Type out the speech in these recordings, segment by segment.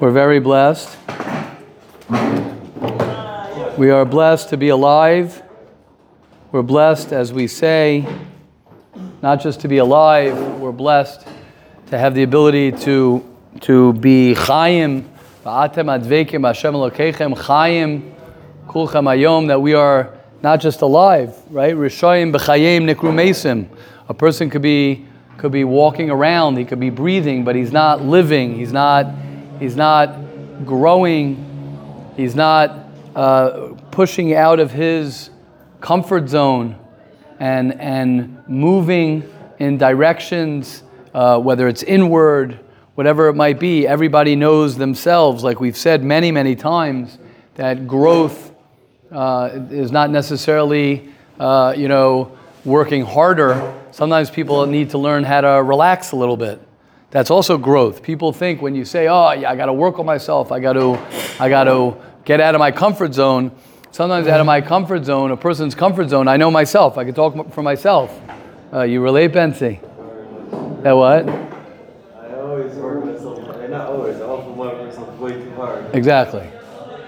We're very blessed. We are blessed to be alive. We're blessed, as we say, not just to be alive, we're blessed to have the ability to, to be chayim, va'atem advekim, Hashem Elokechem, chayim, kulchem ayom, that we are not just alive, right? Rishayim b'chayim nikru mesim. A person could be, could be walking around, he could be breathing, but he's not living, he's not, he's not growing, he's not uh, pushing out of his comfort zone and, and moving in directions, uh, whether it's inward, whatever it might be. Everybody knows themselves, like we've said many, many times, that growth uh, is not necessarily, uh, you know, working harder. Sometimes people need to learn how to relax a little bit. That's also growth. People think when you say, "Oh, yeah, I got to work on myself. I got to, I got to get out of my comfort zone." Sometimes out of my comfort zone, a person's comfort zone, I know myself. I can talk for myself. Uh, you relate, Bensi? That what? I always work myself. Not always. I often work myself way too hard. Exactly.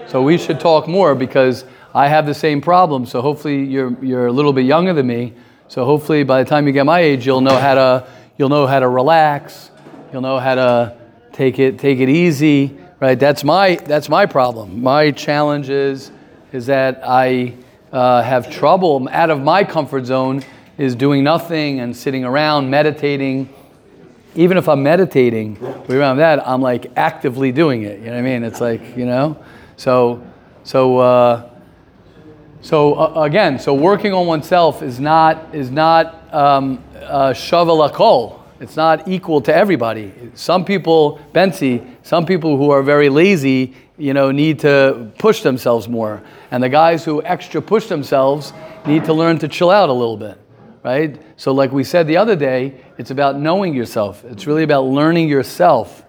So we should talk more because I have the same problem. So hopefully you're you're a little bit younger than me. So hopefully by the time you get my age, you'll know how to you'll know how to relax. You'll know how to take it take it easy. Right. That's my that's my problem. My challenge is is that I uh, have trouble out of my comfort zone is doing nothing and sitting around meditating. Even if I'm meditating, around that, I'm like actively doing it. You know what I mean? It's like you know, so so uh, so uh, again, so working on oneself is not is not um, uh. It's not equal to everybody. Some people, Bensi, some people who are very lazy, you know, need to push themselves more. And the guys who extra push themselves need to learn to chill out a little bit, right? So, like we said the other day, it's about knowing yourself. It's really about learning yourself,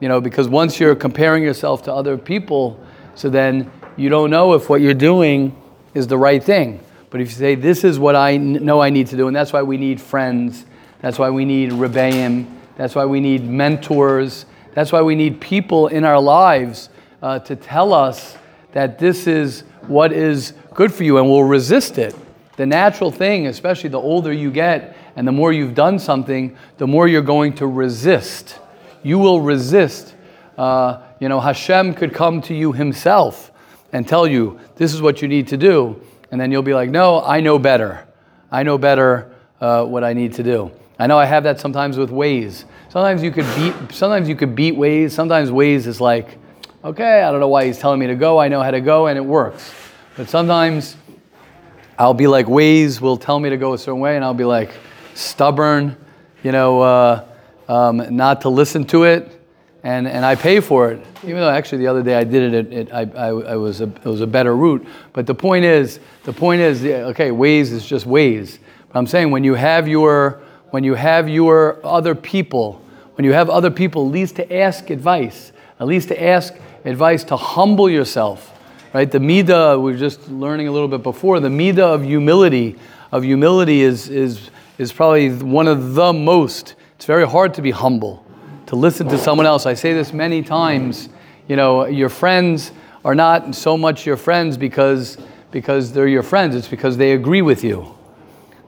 you know, because once you're comparing yourself to other people, so then you don't know if what you're doing is the right thing. But if you say, this is what I know I need to do, and that's why we need friends, that's why we need rebbeim, that's why we need mentors, that's why we need people in our lives uh, to tell us that this is what is good for you and we'll resist it. The natural thing, especially the older you get and the more you've done something, the more you're going to resist. You will resist. Uh, you know, Hashem could come to you himself and tell you, this is what you need to do. And then you'll be like, no, I know better. I know better uh, what I need to do. I know I have that sometimes with Waze. Sometimes you could beat. Sometimes you could beat Waze. Sometimes Waze is like, okay, I don't know why he's telling me to go. I know how to go, and it works. But sometimes I'll be like, Waze will tell me to go a certain way, and I'll be like, stubborn, you know, uh, um, not to listen to it, and, and I pay for it. Even though actually the other day I did it, it, it I, I, I, was a, it was a better route. But the point is, the point is, okay, Waze is just Waze. But I'm saying when you have your when you have your other people, when you have other people, at least to ask advice, at least to ask advice to humble yourself, right? The midah, we are just learning a little bit before, the midah of humility, of humility is, is, is probably one of the most. It's very hard to be humble, to listen to someone else. I say this many times, you know, your friends are not so much your friends because, because they're your friends, it's because they agree with you.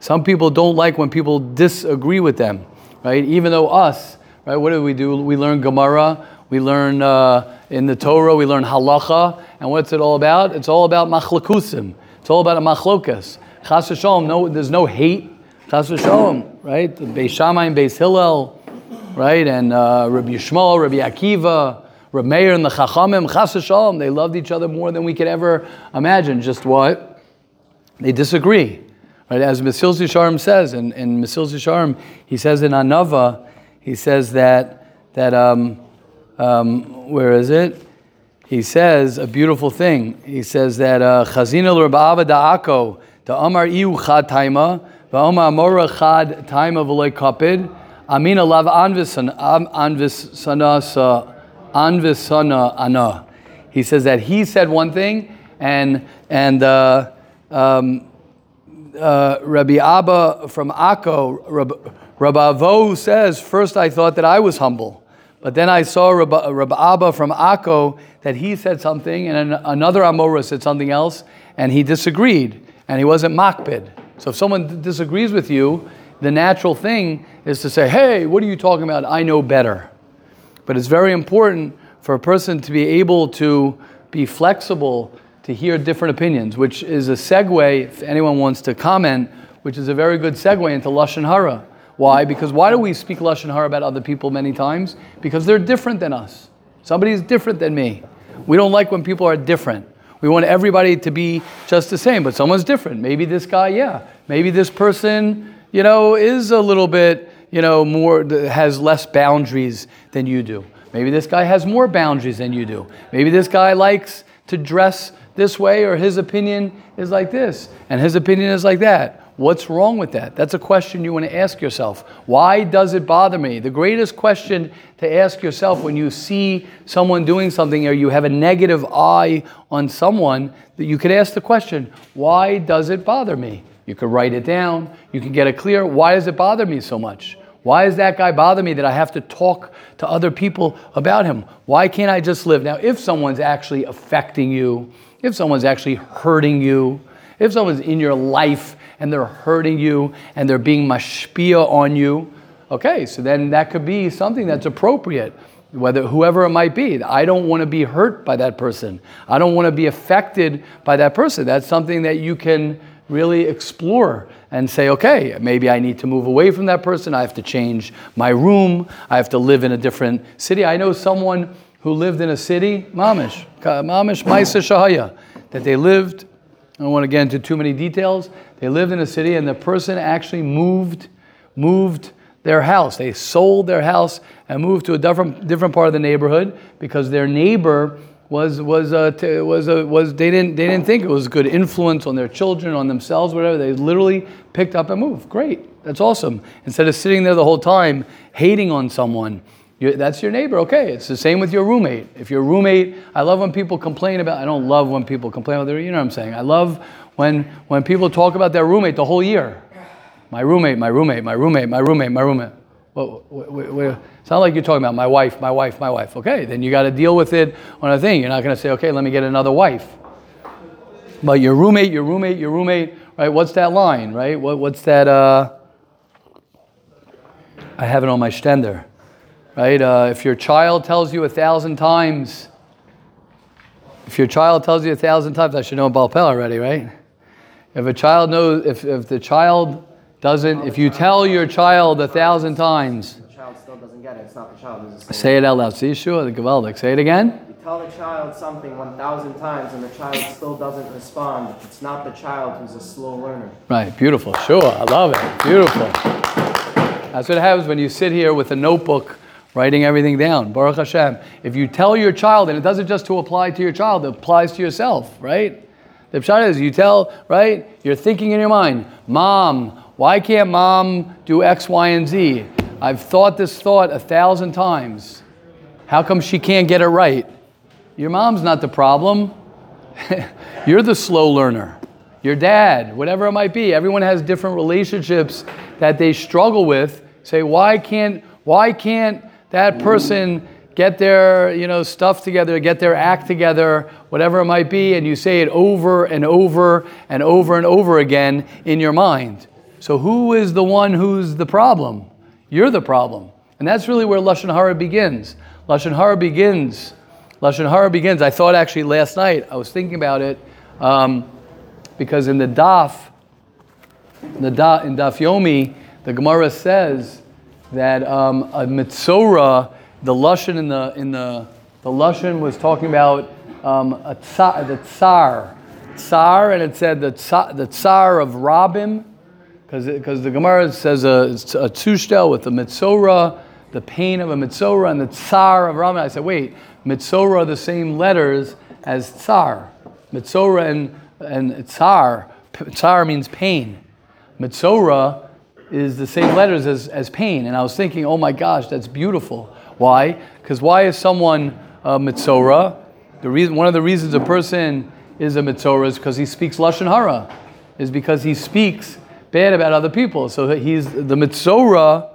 Some people don't like when people disagree with them, right? Even though us, right? What do we do? We learn Gemara, we learn uh, in the Torah, we learn Halacha, and what's it all about? It's all about machlakusim. It's all about a machlokas. Chas v'sholom, no, there's no hate. Chas v'sholom, right? Beis Shammai and Beis Hillel, right? And uh, Rabbi Yishmael, Rabbi Akiva, Rabbi Meir and the Chachamim, Chas v'sholom, they loved each other more than we could ever imagine. Just what? They disagree. Right? As Mesil Yesharim says, in, in Mesil Yesharim, he says in Anava, he says that, that um, um, where is it? He says a beautiful thing. He says that uh, Chazina l'Rabba da'ako, Amar iu chad taima, va'omar amora chad taima v'loy kapid, amina lav anvisana anvisana ana. He says that he said one thing, and, and uh, um, uh, Rabbi Abba from Akko, Rabbi, Rabbi Avo says, First I thought that I was humble, But then I saw Rabbi, Rabbi Abba from Akko that he said something, and an, another Amora said something else, and he disagreed, and he wasn't makbid. So if someone d- disagrees with you, the natural thing is to say, "Hey, what are you talking about? I know better." But it's very important for a person to be able to be flexible to hear different opinions, which is a segue, if anyone wants to comment, which is a very good segue into Lashon Hara. Why? Because why do we speak Lashon Hara about other people many times? Because they're different than us. Somebody is different than me. We don't like when people are different. We want everybody to be just the same, but someone's different. Maybe this guy, yeah. Maybe this person, you know, is a little bit, you know, more, has less boundaries than you do. Maybe this guy has more boundaries than you do. Maybe this guy likes to dress this way, or his opinion is like this, and his opinion is like that. What's wrong with that? That's a question you want to ask yourself. Why does it bother me? The greatest question to ask yourself when you see someone doing something or you have a negative eye on someone, that you could ask the question, why does it bother me? You could write it down. You can get it clear. Why does it bother me so much? Why does that guy bother me that I have to talk to other people about him? Why can't I just live? Now, if someone's actually affecting you, if someone's actually hurting you, if someone's in your life and they're hurting you and they're being mashpia on you, okay, so then that could be something that's appropriate, whether whoever it might be. I don't want to be hurt by that person. I don't want to be affected by that person. That's something that you can really explore and say, okay, maybe I need to move away from that person. I have to change my room. I have to live in a different city. I know someone who lived in a city, Mamish, Mamish Maisa Shahaya, that they lived I don't want to get into too many details. They lived in a city, and the person actually moved, moved their house. They sold their house and moved to a different, different part of the neighborhood because their neighbor was was uh, was uh, was they didn't they didn't think it was good influence on their children, on themselves, whatever. They literally picked up and moved. Great, that's awesome. Instead of sitting there the whole time hating on someone you're, that's your neighbor. Okay, it's the same with your roommate. If your roommate, I love when people complain about. I don't love when people complain about their. You know what I'm saying? I love when when people talk about their roommate the whole year. My roommate, my roommate, my roommate, my roommate, my roommate. Well, wait, wait, it's not like you're talking about my wife, my wife, my wife. Okay, then you got to deal with it on a thing. You're not going to say, okay, let me get another wife. But your roommate, your roommate, your roommate, right? What's that line, right? What, what's that? Uh, I have it on my stender. Right? Uh, if your child tells you a thousand times, if your child tells you a thousand times, I should know about Balpel already, right? If a child knows, if, if the child doesn't, if you tell your child a thousand times, The child still doesn't get it. It's not the child. It's the say it out loud. See, sure, the Gavaldik. Say it again. You tell the child something 1,000 times and the child still doesn't respond. It's not the child who's a slow learner. Right, beautiful. Sure, I love it. Beautiful. That's what happens when you sit here with a notebook writing everything down. Baruch Hashem. If you tell your child, and it doesn't just to apply to your child, it applies to yourself, right? The pshat is you tell, right? You're thinking in your mind, Mom, why can't mom do X, Y, and Z? I've thought this thought a thousand times. How come she can't get it right? Your mom's not the problem. You're the slow learner. Your dad, whatever it might be. Everyone has different relationships that they struggle with. Say, why can't, why can't that person get their you know stuff together get their act together whatever it might be and you say it over and over and over and over again in your mind. So who is the one who's the problem? You're the problem. And that's really where lashon hara begins. Lashon hara begins. Lashon hara begins. I thought actually last night i was thinking about it um, because in the daf in the da, in daf yomi the gemara says that um, a mitzora, the lashon in the in the the lashon was talking about um, a tsar, the tsar, tsar, and it said the tsar, the tsar of Rabim, because because the Gemara says a, a tushtel with the mitzora, the pain of a mitzora, and the tsar of Rabim. I said, wait, mitzora are the same letters as tsar. Mitzora and and tsar, tsar means pain. Mitzora is the same letters as, as pain. And I was thinking, oh my gosh, that's beautiful. Why? Because why is someone a mitzora? The reason, one of the reasons a person is a mitzora is because he speaks lashon hara, is because he speaks bad about other people. So that he's the mitzora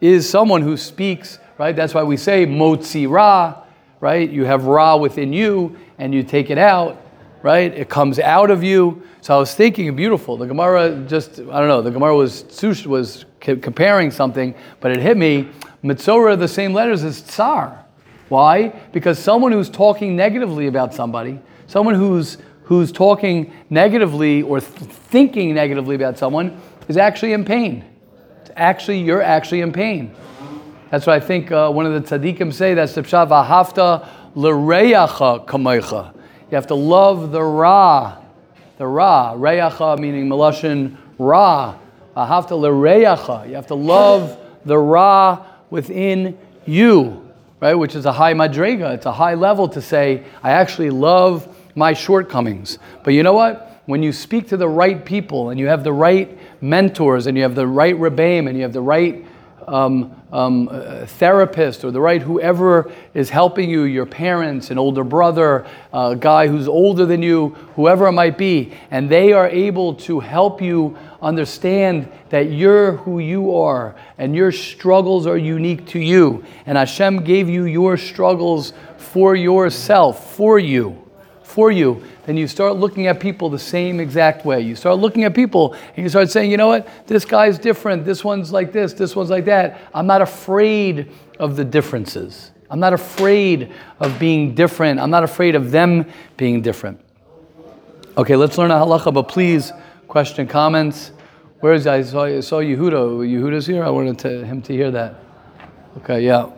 is someone who speaks right? That's why we say motzi ra, right? You have ra within you and you take it out, right? It comes out of you. So I was thinking, beautiful. The Gemara just, I don't know, the Gemara was was comparing something, but it hit me. Mitzora, the same letters as tsar. Why? Because someone who's talking negatively about somebody, someone who's who's talking negatively or th- thinking negatively about someone is actually in pain. It's actually, you're actually in pain. That's what I think uh, one of the tzaddikim say. That's the pshat v'hafta l'reyacha kamecha. You have to love the ra, the ra. Reyacha meaning malashin ra. V'hafta l'reyacha. You have to love the ra within you, right? Which is a high madrega. It's a high level to say I actually love my shortcomings. But you know what? When you speak to the right people and you have the right mentors and you have the right rebbeim and you have the right um, um, uh, therapist or the right whoever is helping you, your parents, an older brother, a guy who's older than you, whoever it might be, and they are able to help you understand that you're who you are and your struggles are unique to you. And Hashem gave you your struggles for yourself, for you for you, then you start looking at people the same exact way. You start looking at people and you start saying, you know what, this guy's different, this one's like this, this one's like that. I'm not afraid of the differences. I'm not afraid of being different. I'm not afraid of them being different. Okay, let's learn a halacha, but please, question, comments. Where is I saw, I saw Yehuda. Yehuda's here. I wanted to, him to hear that. Okay, yeah.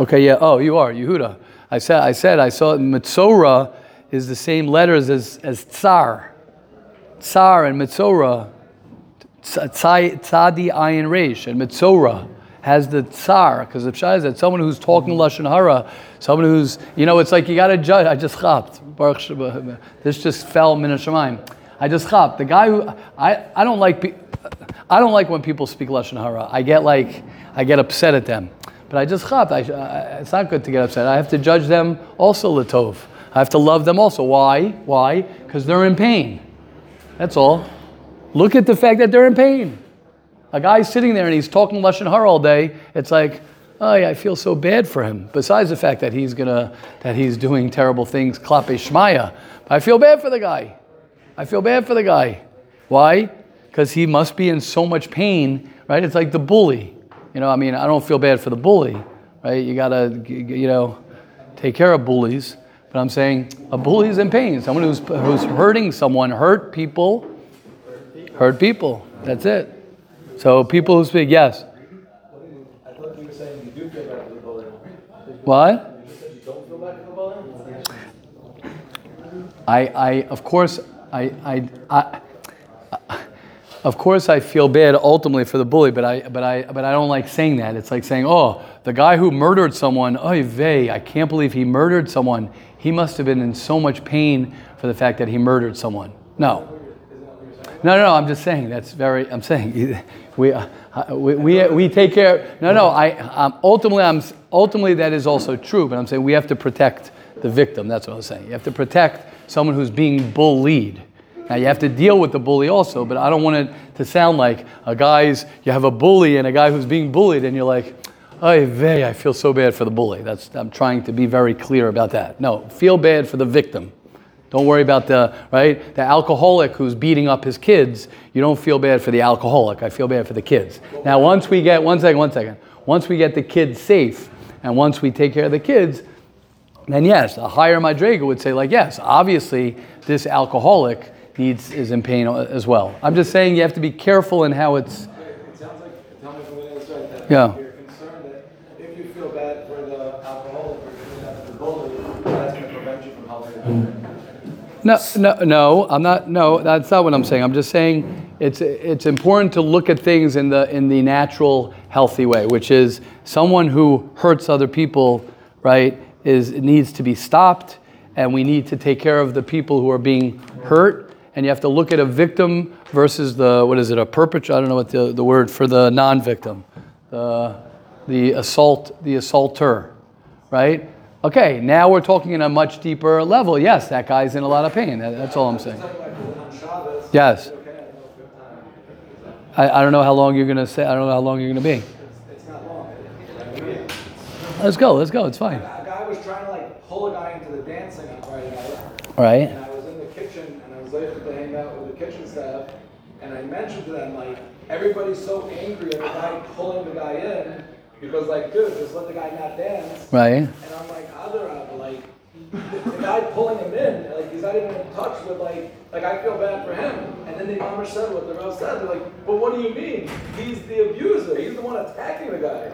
Okay, yeah. Oh, you are Yehuda. I said, I said, I saw Mitzora is the same letters as, as Tsar. Tsar and Mitzora, Tzadi Ayin Reish, and Mitzora has the Tsar, because the Pshah is that someone who's talking Lashon Hara, someone who's, you know, it's like you got to judge. I just chapped. This just fell min Shemaim. I just chapped. The guy who, I, I don't like, I don't like when people speak Lashon Hara. I get like, I get upset at them. But I just I, it's not good to get upset. I have to judge them also latov. I have to love them also. Why? Why? Because they're in pain. That's all. Look at the fact that they're in pain. A guy's sitting there and he's talking lashon hara all day. It's like, oh yeah, I feel so bad for him. Besides the fact that he's gonna, that he's doing terrible things, klape shmaya. I feel bad for the guy. I feel bad for the guy. Why? Because he must be in so much pain, right? It's like the bully. You know, I mean, I don't feel bad for the bully, right? You gotta, you know, take care of bullies. But I'm saying a bully is in pain. Someone who's, who's hurting someone, hurt people, hurt people. That's it. So people who speak, yes. I thought you were saying you do feel bad the bully. What? I, I, of course, I, I, I of course I feel bad ultimately for the bully, but I, but I, but I don't like saying that. It's like saying, oh, the guy who murdered someone, oy vey, I can't believe he murdered someone. He must have been in so much pain for the fact that he murdered someone. No. No, no, no, I'm just saying that's very, I'm saying we, uh, we, we, we, take care, no, no, I, um, ultimately, I'm, ultimately that is also true, but I'm saying we have to protect the victim. That's what I'm saying. You have to protect someone who's being bullied. Now you have to deal with the bully also, but I don't want it to sound like a guy's you have a bully and a guy who's being bullied, and you're like, "Ay vey, I feel so bad for the bully." That's I'm trying to be very clear about that. No, feel bad for the victim. Don't worry about the right the alcoholic who's beating up his kids. You don't feel bad for the alcoholic. I feel bad for the kids. Now once we get one second, one second. Once we get the kids safe, and once we take care of the kids, then yes, a higher madrega would say like, yes, obviously this alcoholic needs is in pain as well. I'm just saying you have to be careful in how it's. Yeah. you're concerned that if you feel bad for the that's going to prevent you from No, no, no, I'm not. No, that's not what I'm saying. I'm just saying it's it's important to look at things in the in the natural, healthy way, which is someone who hurts other people, right? Is needs to be stopped, and we need to take care of the people who are being hurt and you have to look at a victim versus the what is it a perpetrator? I don't know what the, the word for the non-victim, the the assault the assaulter, right? Okay, now we're talking in a much deeper level. Yes, that guy's in a lot of pain. That, that's all I'm saying. Yes. I, I don't know how long you're going to say. I don't know how long you're going to be. Let's go. Let's go. It's fine. A guy was trying to like pull a guy into the dancing on Friday night. Right. And I was in the kitchen and I was able to hang out with the kitchen staff. And I mentioned to them, like, everybody's so angry at the guy pulling the guy in because, like, dude, just let the guy not dance. Right. And I'm like, other like, the, guy pulling him in, like, he's not even in touch with, like, like, I feel bad for him. And then the mama said what the Rav said. They're like, but what do you mean? He's the abuser. He's the one attacking the guy.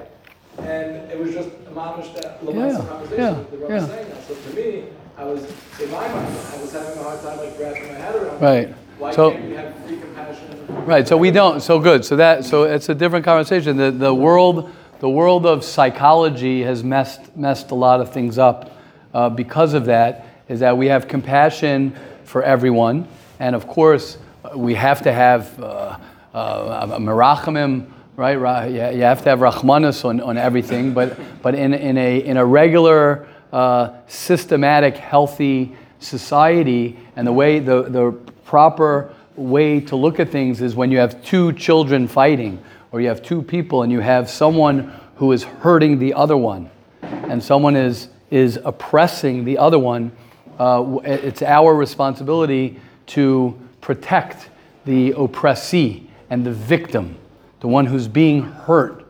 And it was just a mamish that Lamar's Yeah, conversation yeah, with the Rav yeah. saying that. So to me, I was, in my mind, I was having a hard time, like, wrapping my head around Right. Why So- can't we have free compassion? Right. So we don't. So good. So that. So it's a different conversation. The the world the world of psychology has messed messed a lot of things up uh, because of that. Is that we have compassion for everyone, and of course we have to have uh, uh, merachamim. Right. Ra- You you have to have rahmanas on, on everything, but but in in a in a regular uh, systematic healthy society and the way the the proper way to look at things is when you have two children fighting, or you have two people and you have someone who is hurting the other one, and someone is, is oppressing the other one, uh, it's our responsibility to protect the oppressee and the victim, the one who's being hurt.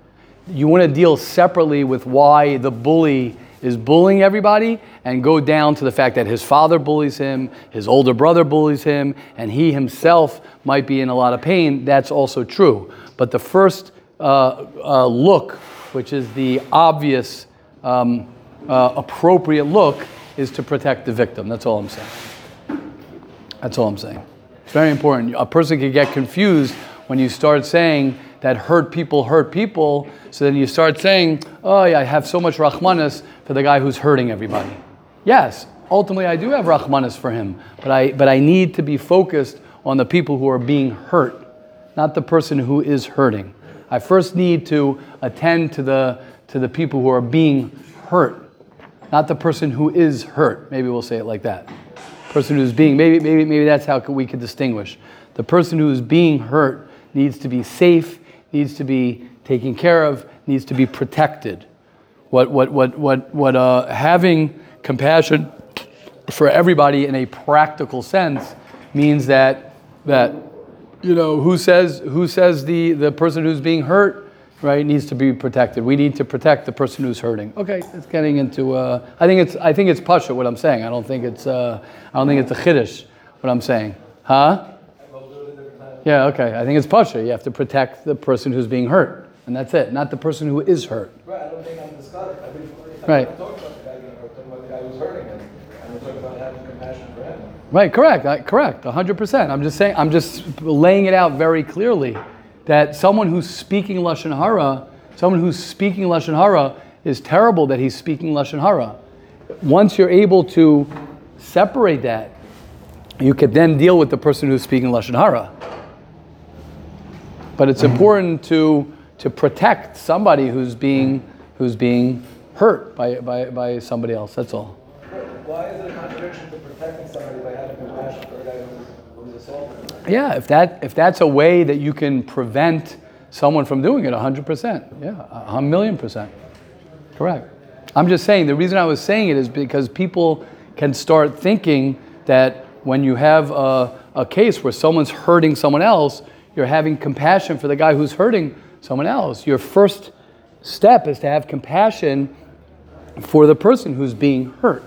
You want to deal separately with why the bully is bullying everybody and go down to the fact that his father bullies him, his older brother bullies him, and he himself might be in a lot of pain. That's also true. But the first uh, uh, look, which is the obvious, um, uh, appropriate look, is to protect the victim. That's all I'm saying. That's all I'm saying. It's very important. A person can get confused when you start saying that hurt people hurt people. So then you start saying, oh, yeah, I have so much rahmanas for the guy who's hurting everybody. Yes, ultimately I do have rahmanas for him, but I, but I need to be focused on the people who are being hurt, not the person who is hurting. I first need to attend to the, to the people who are being hurt, not the person who is hurt. Maybe we'll say it like that person who's being maybe maybe maybe that's how we could distinguish the person who is being hurt needs to be safe needs to be taken care of needs to be protected what what what what what uh, having compassion for everybody in a practical sense means that that you know who says who says the the person who's being hurt right needs to be protected. We need to protect the person who's hurting. Okay it's getting into uh, i think it's i think it's pasha what i'm saying. I don't think it's uh, i don't think it's a chiddush what i'm saying. Huh? Yeah okay. I think it's pasha. You have to protect the person who's being hurt and that's it not the person who is hurt. Right, I don't I'm discussing. I mean, Right. I'm about the guy getting hurt, about the guy who's hurting him. And we're about having compassion for him. Right, correct, I- correct, 100%. I'm just saying, I'm just laying it out very clearly that someone who's speaking Lashon Hara, someone who's speaking Lashon Hara, is terrible that he's speaking Lashon Hara. Once you're able to separate that, you could then deal with the person who's speaking Lashon Hara. But it's mm-hmm. important to, to protect somebody who's being, who's being hurt by, by, by somebody else, that's all. Why is it a contradiction to protecting somebody by having compassion for the guy who's, who's assaulted? Yeah, if that if that's a way that you can prevent someone from doing it, hundred percent. Yeah, a a million percent. Correct. I'm just saying the reason I was saying it is because people can start thinking that when you have a, a case where someone's hurting someone else, you're having compassion for the guy who's hurting someone else. Your first step is to have compassion for the person who's being hurt.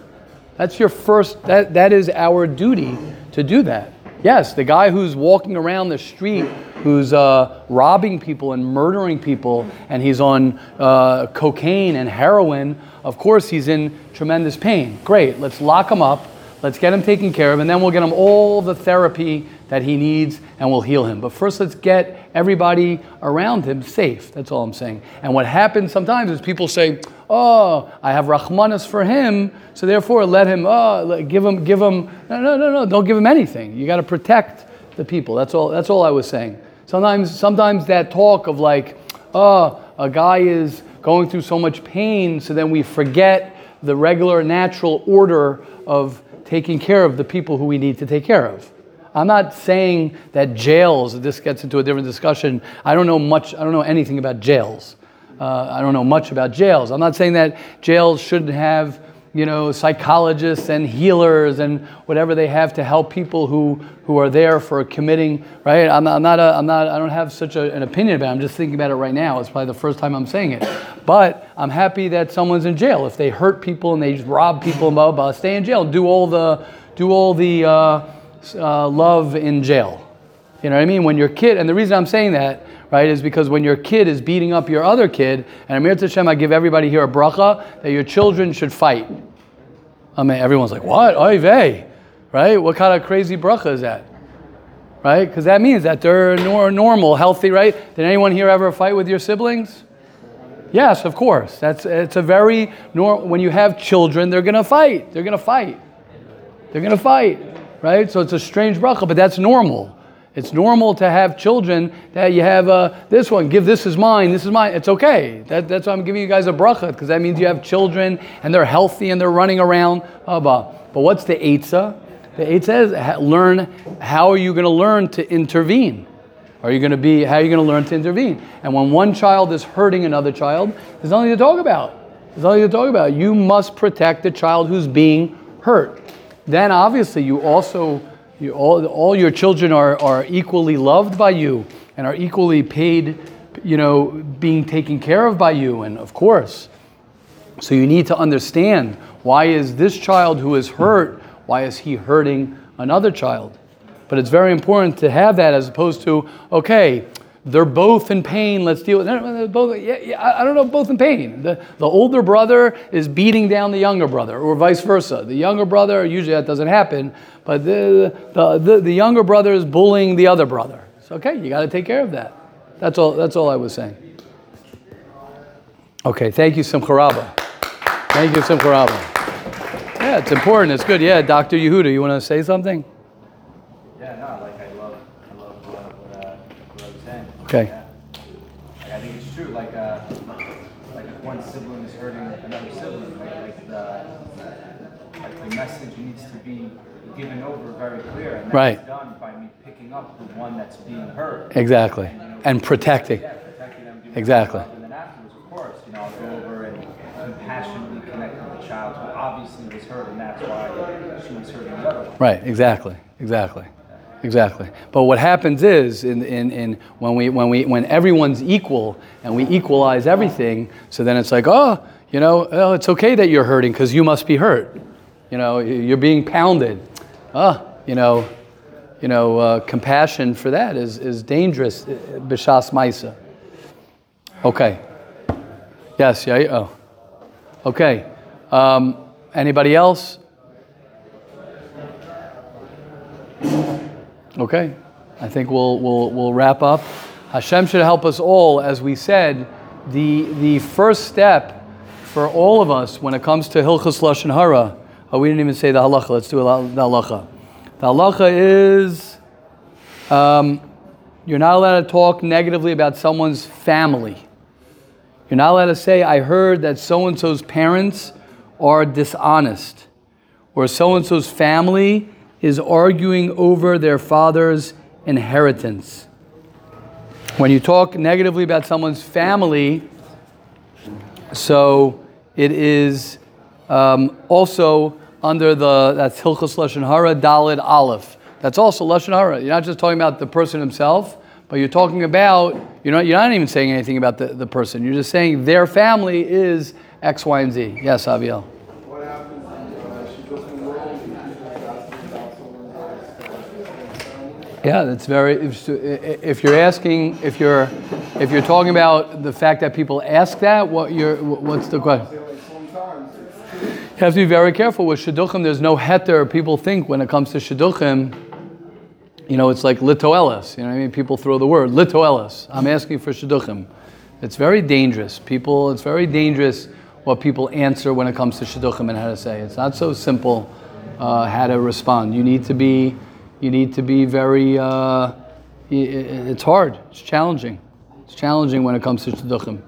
That's your first, that, that is our duty to do that. Yes, the guy who's walking around the street, who's uh, robbing people and murdering people, and he's on uh, cocaine and heroin, of course he's in tremendous pain. Great, let's lock him up, let's get him taken care of, and then we'll get him all the therapy that he needs and we'll heal him. But first, let's get everybody around him safe. That's all I'm saying. And what happens sometimes is people say, "Oh, I have rahmanas for him, so therefore let him. Oh, give him, give him. No, no, no, no. Don't give him anything. You got to protect the people. That's all. That's all I was saying. Sometimes, sometimes that talk of like, oh, a guy is going through so much pain, so then we forget the regular, natural order of taking care of the people who we need to take care of. I'm not saying that jails, this gets into a different discussion. I don't know much, I don't know anything about jails. uh, I don't know much about jails. I'm not saying that jails shouldn't have you know, psychologists and healers and whatever they have to help people who, who are there for committing, right? I'm I'm not, a, I'm not I don't have such a, an opinion about it. I'm just thinking about it right now. It's probably the first time I'm saying it. But I'm happy that someone's in jail. If they hurt people and they rob people and blah, blah, blah, stay in jail. Do all the, do all the uh, uh, love in jail. You know what I mean? When your kid, and the reason I'm saying that, right, is because when your kid is beating up your other kid, and Amir Tashem, I give everybody here a bracha that your children should fight. I mean, everyone's like, what? Oy vey, right? What kind of crazy bracha is that? Right? Because that means that they're nor- normal, healthy, right? Did anyone here ever fight with your siblings? Yes, of course. That's it's a very normal. When you have children, they're gonna fight. They're gonna fight. They're gonna fight, right? So it's a strange bracha, but that's normal. It's normal to have children that you have uh, this one, give this is mine, this is mine. It's okay. That, that's why I'm giving you guys a bracha, because that means you have children and they're healthy and they're running around. But what's the eitzah? The eitzah is learn how are you going to learn to intervene? Are you going to be, how are you going to learn to intervene? And when one child is hurting another child, there's nothing to talk about. There's nothing to talk about. You must protect the child who's being hurt. Then obviously you also you, all, all your children are, are equally loved by you and are equally paid, you know, being taken care of by you. And of course, so you need to understand why is this child who is hurt, why is he hurting another child? But it's very important to have that as opposed to, okay, they're both in pain. Let's deal with it. Both, yeah, yeah, I don't know, both in pain. The, the older brother is beating down the younger brother, or vice versa. The younger brother, usually that doesn't happen, but the, the, the, the younger brother is bullying the other brother. It's okay, you got to take care of that. That's all, that's all I was saying. Okay, thank you, Simcha Rabba. Thank you, Simcha Rabba. Yeah, it's important. It's good. Yeah, Dr. Yehuda, you want to say something? Yeah, no, like I love, I love what, what, uh, what I was saying. Okay. I think it's true. Like, uh, like if one sibling is hurting another sibling, like, like the, like the message needs to be given over very clear, and that's Right. done by me picking up the one that's being hurt. Exactly. And protecting. Yeah, protecting them. giving Exactly. love, And then afterwards, of course, you know, I'll go over and compassionately connect with the child who obviously was hurt, and that's why she was hurting the other one. Right, exactly, exactly, exactly. But what happens is, in, in, in when, we, when, we, when everyone's equal and we equalize everything, so then it's like, oh, you know, oh, it's okay that you're hurting because you must be hurt. You know, you're being pounded. Ah, you know, you know, uh, compassion for that is, is dangerous. uh, Bishas Maisa. Okay. Yes, yeah, oh. Okay. Um, anybody else? Okay, I think we'll, we'll, we'll wrap up. Hashem should help us all. As we said, the, the first step for all of us when it comes to Hilchas Lashon Hara, oh, we didn't even say the halacha, let's do the halacha. The halacha is um, you're not allowed to talk negatively about someone's family. You're not allowed to say, I heard that so and so's parents are dishonest, or so and so's family is arguing over their father's inheritance. When you talk negatively about someone's family, so it is um, also under the that's Hilchos Lashon Hara Dalid Aleph. That's also Lashon Hara. You're not just talking about the person himself, but you're talking about you're not you're not even saying anything about the, the person. You're just saying their family is X, Y, and Z. Yes, Aviel. What happens if uh, she goes from world and people asking about someone's Yeah, that's very. If, if you're asking, if you're, if you're talking about the fact that people ask that, what you're, what's the question? You have to be very careful with shidduchim. There's no heter. People think when it comes to shidduchim, you know, it's like litoelis. You know what I mean? People throw the word litoelis. I'm asking for shidduchim. It's very dangerous. People, it's very dangerous what people answer when it comes to shidduchim and how to say. It's not so simple uh, how to respond. You need to be, you need to be very. Uh, it's hard. It's challenging. It's challenging when it comes to shidduchim.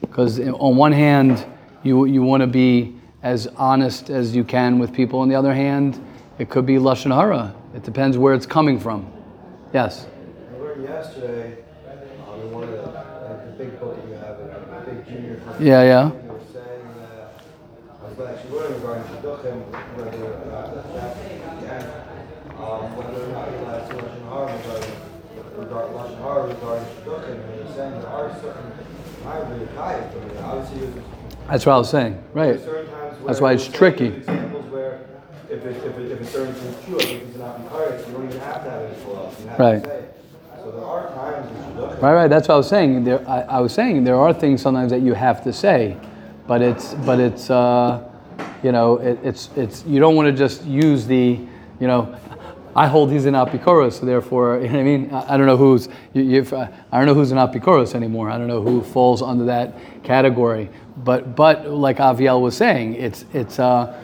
Because on one hand, you, you want to be as honest as you can with people. On the other hand, it could be lashon hara. It depends where it's coming from. Yes. I learned yesterday, um, in one of the, like, the big book you have, in the junior. Yeah, yeah. They were saying that, I was actually learning regarding shidduchim, whether, uh, yeah, um, whether or not you're allowed to lashon hara regarding, regarding lashon hara regarding shidduchim, and were saying there are certain, I with Kai, but obviously That's what I was saying. Right. certain times where. That's why it's tricky. Examples where if it, if it, if it's certain things true, if it's not encouraged, you don't even have to have it full Right. to say. So there are times. Right, right. That's what I was saying. There, I, I was saying there are things sometimes that you have to say, but it's, but it's, uh, you know, it, it's, it's. You don't want to just use the, you know, I hold he's an apikoros, so therefore, you know what I mean. I, I don't know who's, you, you've, I don't know who's an apikoros anymore. I don't know who falls under that category. But, but like Aviel was saying, it's, it's, uh,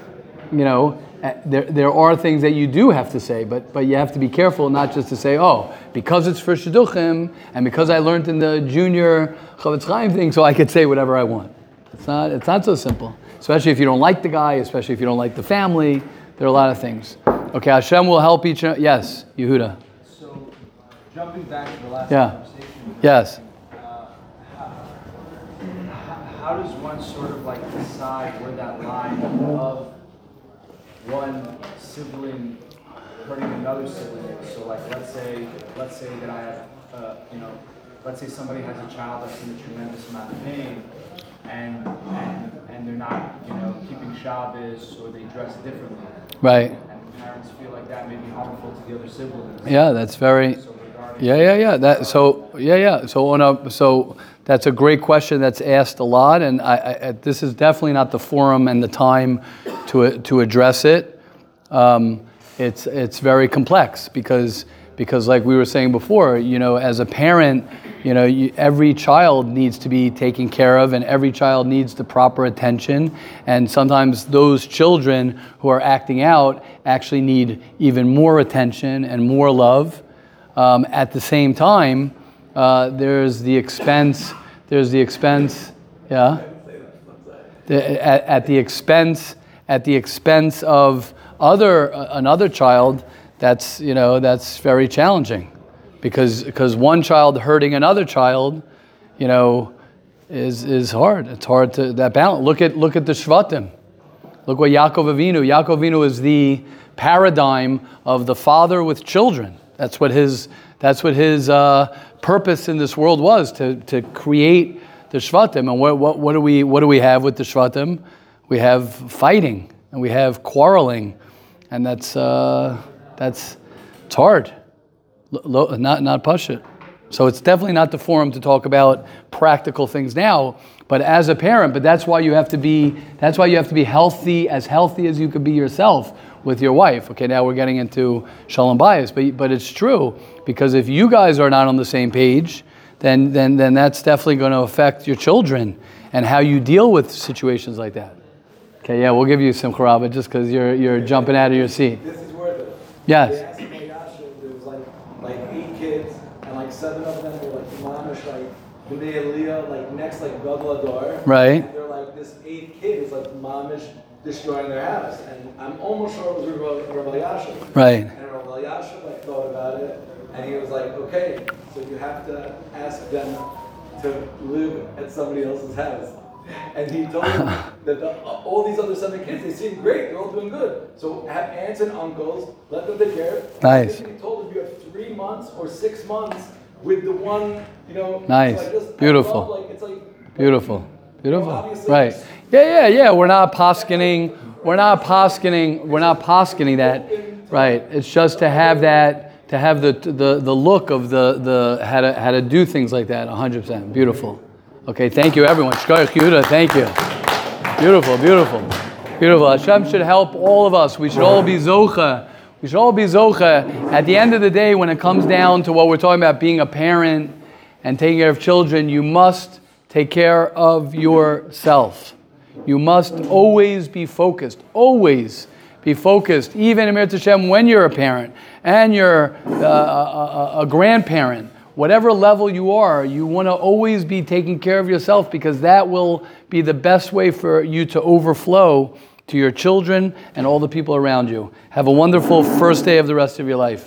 you know, uh, there, there are things that you do have to say, but, but you have to be careful not just to say, oh, because it's for Shidduchim, and because I learned in the junior Chofetz Chaim thing, so I could say whatever I want. It's not, it's not so simple. Especially if you don't like the guy, especially if you don't like the family. There are a lot of things. Okay, Hashem will help each. Yes, Yehuda. So, jumping back to the last Yeah. conversation, Yes. uh, how, how does one sort of like decide where that line of one sibling hurting another sibling is? So, like, let's say, let's say that I have, uh, you know, let's say somebody has a child that's in a tremendous amount of pain, and and and they're not, you know, keeping Shabbos or they dress differently, Right. and parents feel like that may be harmful to the other siblings. Yeah, that's very. So Yeah, yeah, yeah. That so yeah, yeah. So on a so that's a great question that's asked a lot, and I, I, this is definitely not the forum and the time to to address it. Um, it's it's very complex because because like we were saying before, you know, as a parent, you know, you, every child needs to be taken care of, and every child needs the proper attention. And sometimes those children who are acting out actually need even more attention and more love. Um, at the same time, uh, there's the expense. There's the expense. Yeah. The, at, at the expense at the expense of other uh, another child. That's you know that's very challenging, because because one child hurting another child, you know, is is hard. It's hard to that balance. Look at look at the Shvatim. Look what Yaakov Avinu. Yaakov Avinu is the paradigm of the father with children. That's what his that's what his uh, purpose in this world was to, to create the Shvatim. And what, what, what do we what do we have with the Shvatim? We have fighting and we have quarreling, and that's uh, that's it's hard. Lo- not not push it. So it's definitely not the forum to talk about practical things now. But as a parent, but that's why you have to be that's why you have to be healthy, as healthy as you could be yourself with your wife. Okay, now we're getting into shalom bayis, but but it's true because if you guys are not on the same page, then then then that's definitely going to affect your children and how you deal with situations like that. Okay, yeah, we'll give you some karaba just because you're you're jumping out of your seat. This is worth it. Yes. They asked my Yasha, there was like like eight kids, and like seven of them were like mamish like like next like. Right. And they're like this eighth kid is like mamish destroying their house, and I'm almost sure it was Yasha. Right. And Rav Yasha like thought about it, and he was like, okay, so you have to ask them to live at somebody else's house. And he told that the, all these other seven kids, they seem great, they're all doing good. So have aunts and uncles, let them take care. Nice. He told him you have three months or six months with the one, you know. Nice. so I just- Beautiful. love, like, it's like, Beautiful. Beautiful. obviously Right. Yeah, yeah, yeah. We're not poskening. We're not poskening. We're not poskening that. Right. It's just to have that, to have the the, the look of the, the how to how to do things like that. 100%. Beautiful. Okay. Thank you, everyone. Shkoyach Yehuda, Thank you. Beautiful. Beautiful. Beautiful. Hashem should help all of us. We should all be zocha. We should all be zocha. At the end of the day, when it comes down to what we're talking about, being a parent and taking care of children, you must take care of yourself. You must always be focused, always be focused, even Emir Hashem, when you're a parent and you're uh, a, a, a grandparent, whatever level you are, you want to always be taking care of yourself because that will be the best way for you to overflow to your children and all the people around you. Have a wonderful first day of the rest of your life.